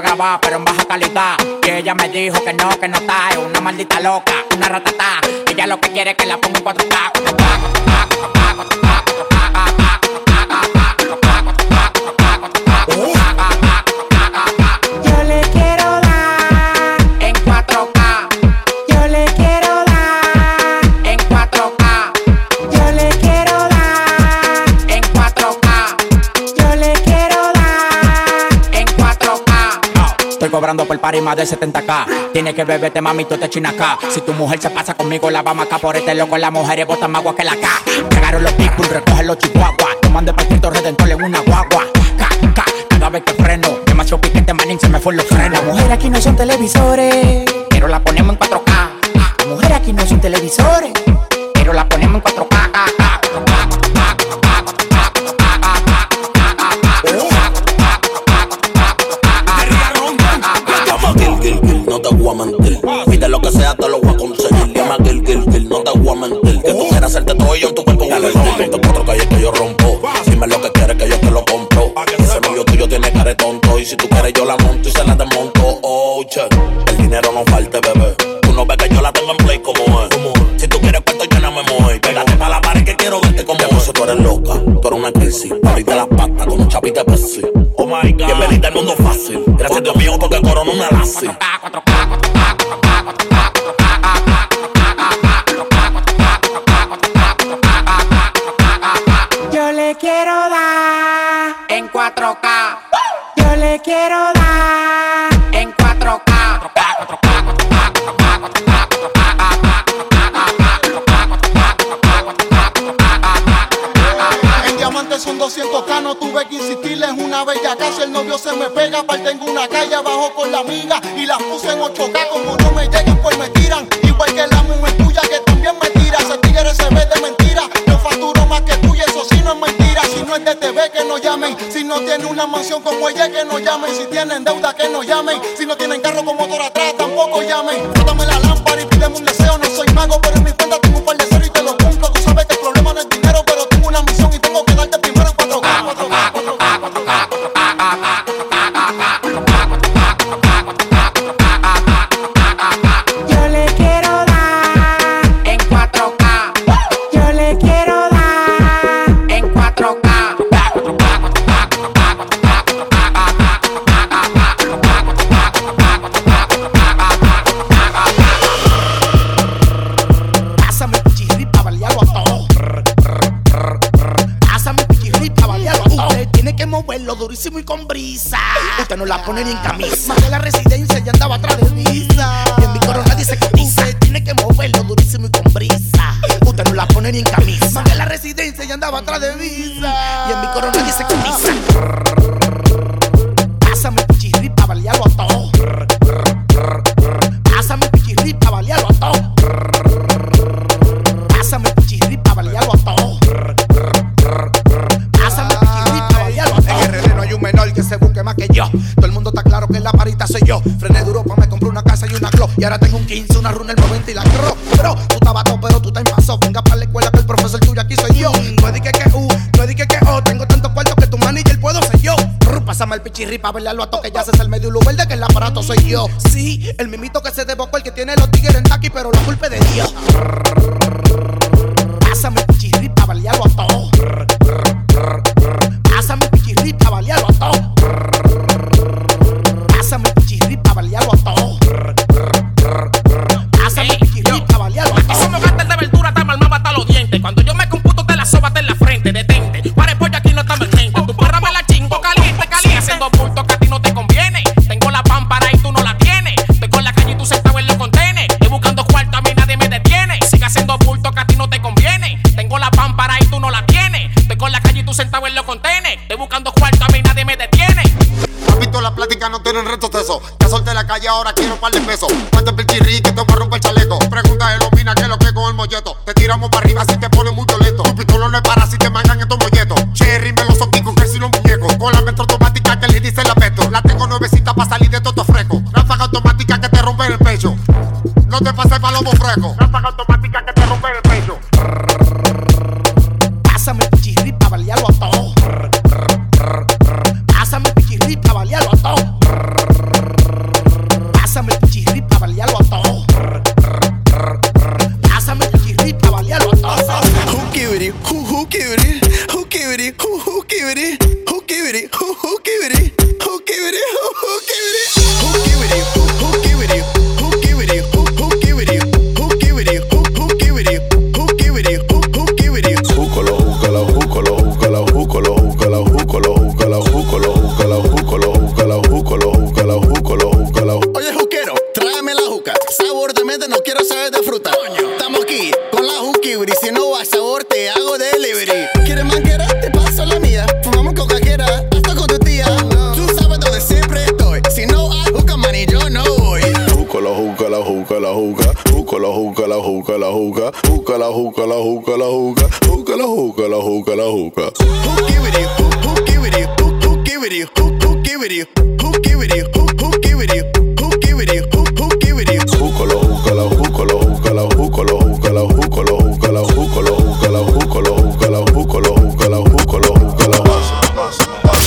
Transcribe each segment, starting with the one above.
grabar, pero en baja calidad. Y ella me dijo que no, que no está, es una maldita loca, una ratata. Ella lo que quiere es que la ponga en 4K. Cobrando por par y más de 70k. Tiene que beberte, mami, tú te china acá. Si tu mujer se pasa conmigo, la vamos acá por este loco. Las mujeres botan más agua que la K. Llegaron los people, recogen los chihuahuas. Toman de partido redentor en una guagua. cada vez que freno. Demasiado piquete, manín, se me fue los frenos. Las mujeres aquí no son televisores, pero la ponemos en 4K. Las mujeres aquí no son televisores, pero la ponemos en 4K. Pide lo que sea, te lo voy a conseguir. Llama Gil, Gil, Gil, no te voy a mentir. Que tú quieras hacerte todo yo en tu cuerpo. Dale, Te cuatro calles que yo rompo. Dime lo que quieres que yo te lo compro. Ese novio tuyo tiene cara tonto. Y si tú quieres, yo la monto y se la desmonto. Oh, che. El dinero no Yo le quiero dar en 4K. En diamantes son 200K, no tuve que insistirles una bella casa. El novio se me pega, parte en una calle abajo con la amiga y las puse en 8K. Como ella, que no llamen. Si tienen deuda, que no llamen. Si no tienen carro con motor atrás, tampoco llamen. Frótame la lámpara y pídeme un deseo. No soy mago, pero en mi cuenta tengo un par de y con brisa. Usted no la pone ni en camisa. Más de la residencia ya andaba atrás de visa. Y en mi coro nadie se Usted tiene que moverlo durísimo y con brisa. Usted no la pone ni en camisa. Más de la residencia ya andaba atrás de visa. Y en mi coro nadie se Pásame Todo el mundo está claro que la parita soy yo. Frené duro pa' me compré una casa y una club. Y ahora tengo un 15, una runa, el 90 y la cro. Bro, tú estabas todo, pero tú en paso. Venga para la escuela que el profesor tuyo aquí soy yo. No dije que U, no dije que O. Tengo tantos cuartos que tu manager puedo ser yo. Pásame el pichirri pa' verle a toque. Ya se el medio luz verde que el aparato soy yo. Sí, el mimito que se debocó, el que tiene los tigres en taqui, pero la culpa de Dios. Pásame el pichirri pa' balearlo a todo. who give it? Who give it? Who who give it? Who give it? Who give it? hookah la hookah, hookah la hookah la hookah la hookah, hookah la hookah la hookah la hookah, hookah la hookah la hookah la hookah. Who give it you? Who give it you? Who give it you? Who give it you? Who give it you? Who give it you? Who give it you? Who give it you? Hookah la hookah la hookah la hookah la hookah la hookah la hookah la hookah la hookah la hookah la hookah la hookah la hookah la hookah la hookah la hookah la.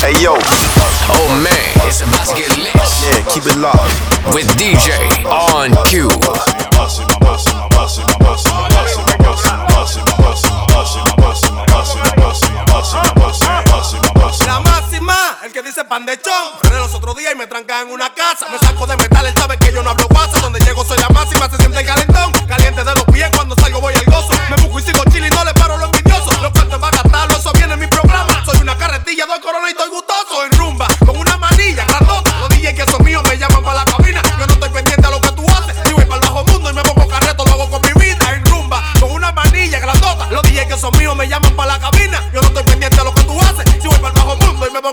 Hey yo, oh man, it's about to get lit. Yeah, keep it locked. With DJ on cue. La máxima, el que dice pan de chon. Frené los otros días y me tranca en una casa.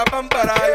la pampara.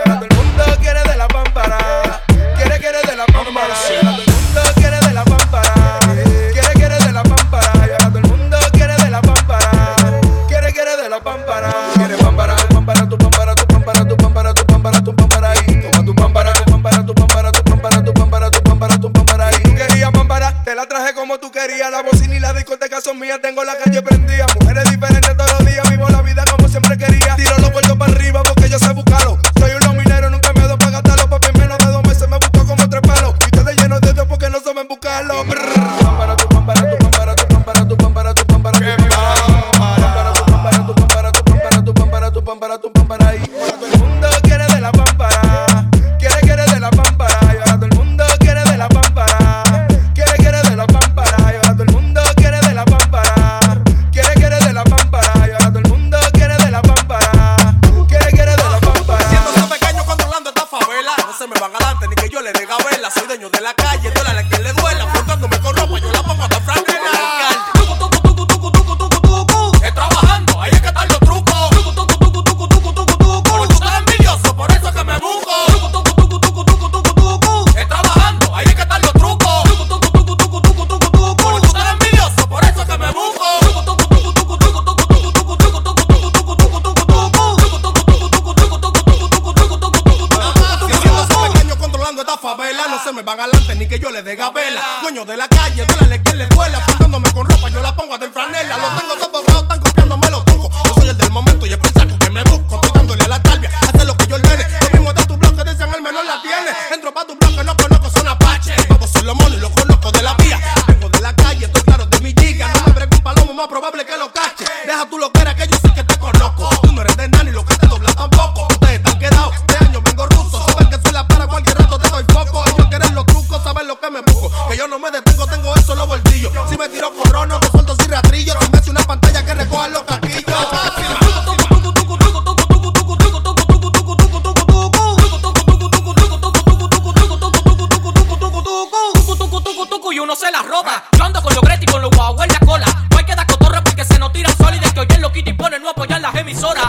la. Yo ando con los Gretti, con los guau en la cola. No hay que dar porque se nos tiran sólidas. Que hoy es loquito y ponen no apoyar las emisoras.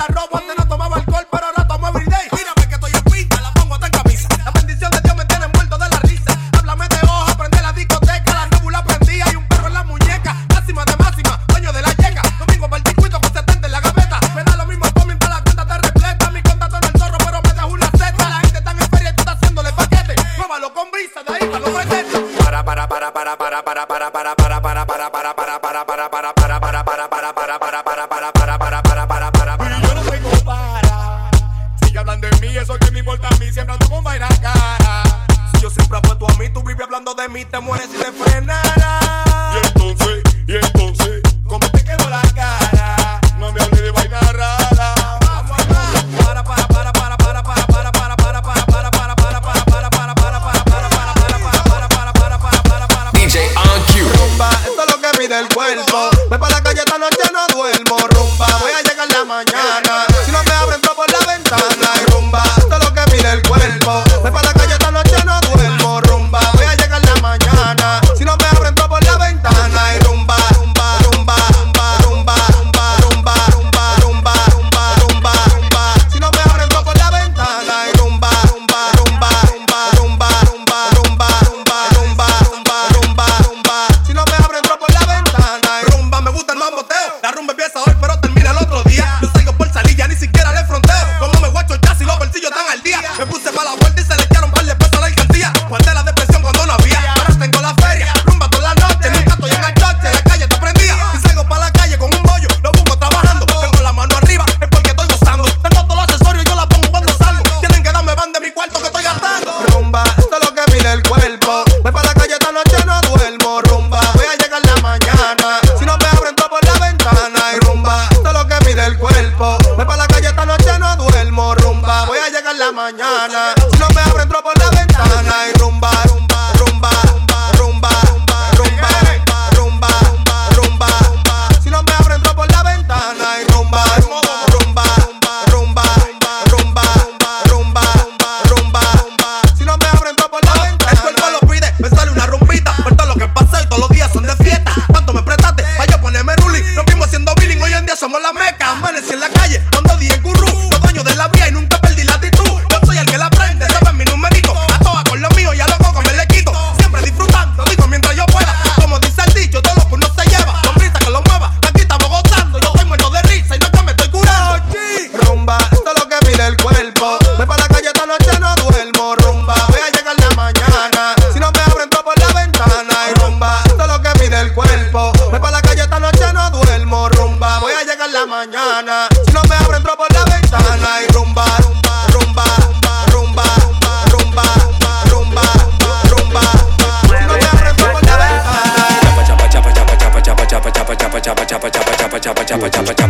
la roban de beat them one as la mañana. Si no me abro, entro por la ventana y rumba, rumba, rumba, rumba, rumba, rumba, rumba, rumba, rumba, Si no me abro, por la. Chapa, chapa, chapa, chapa, chapa, chapa, chapa, chapa, chapa, chapa, chapa, chapa, chapa, chapa, chapa, chapa, chapa,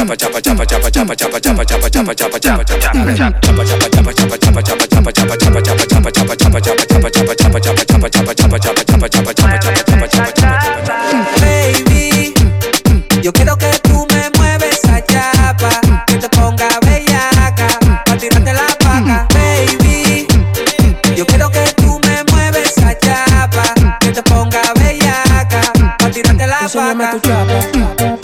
chapa chapa chapa chapa chapa chapa chapa chapa chapa chapa chapa chapa chapa chapa chapa chapa chapa Enséñame tu chapa.